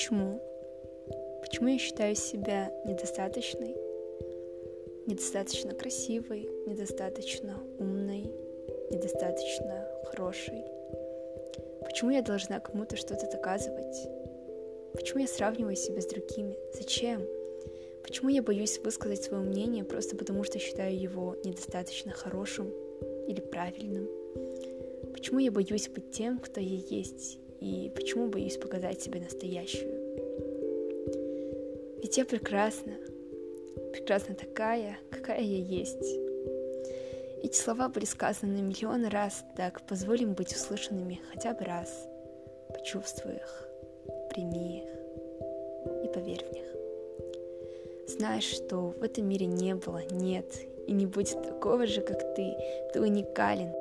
Почему? Почему я считаю себя недостаточной, недостаточно красивой, недостаточно умной, недостаточно хорошей? Почему я должна кому-то что-то доказывать? Почему я сравниваю себя с другими? Зачем? Почему я боюсь высказать свое мнение просто потому, что считаю его недостаточно хорошим или правильным? Почему я боюсь быть тем, кто я есть? И почему боюсь показать себя настоящую? Ведь я прекрасна, прекрасна такая, какая я есть. Эти слова были сказаны миллион раз, так позволим быть услышанными хотя бы раз. Почувствуй их, прими их и поверь в них. Знаешь, что в этом мире не было, нет и не будет такого же, как ты. Ты уникален.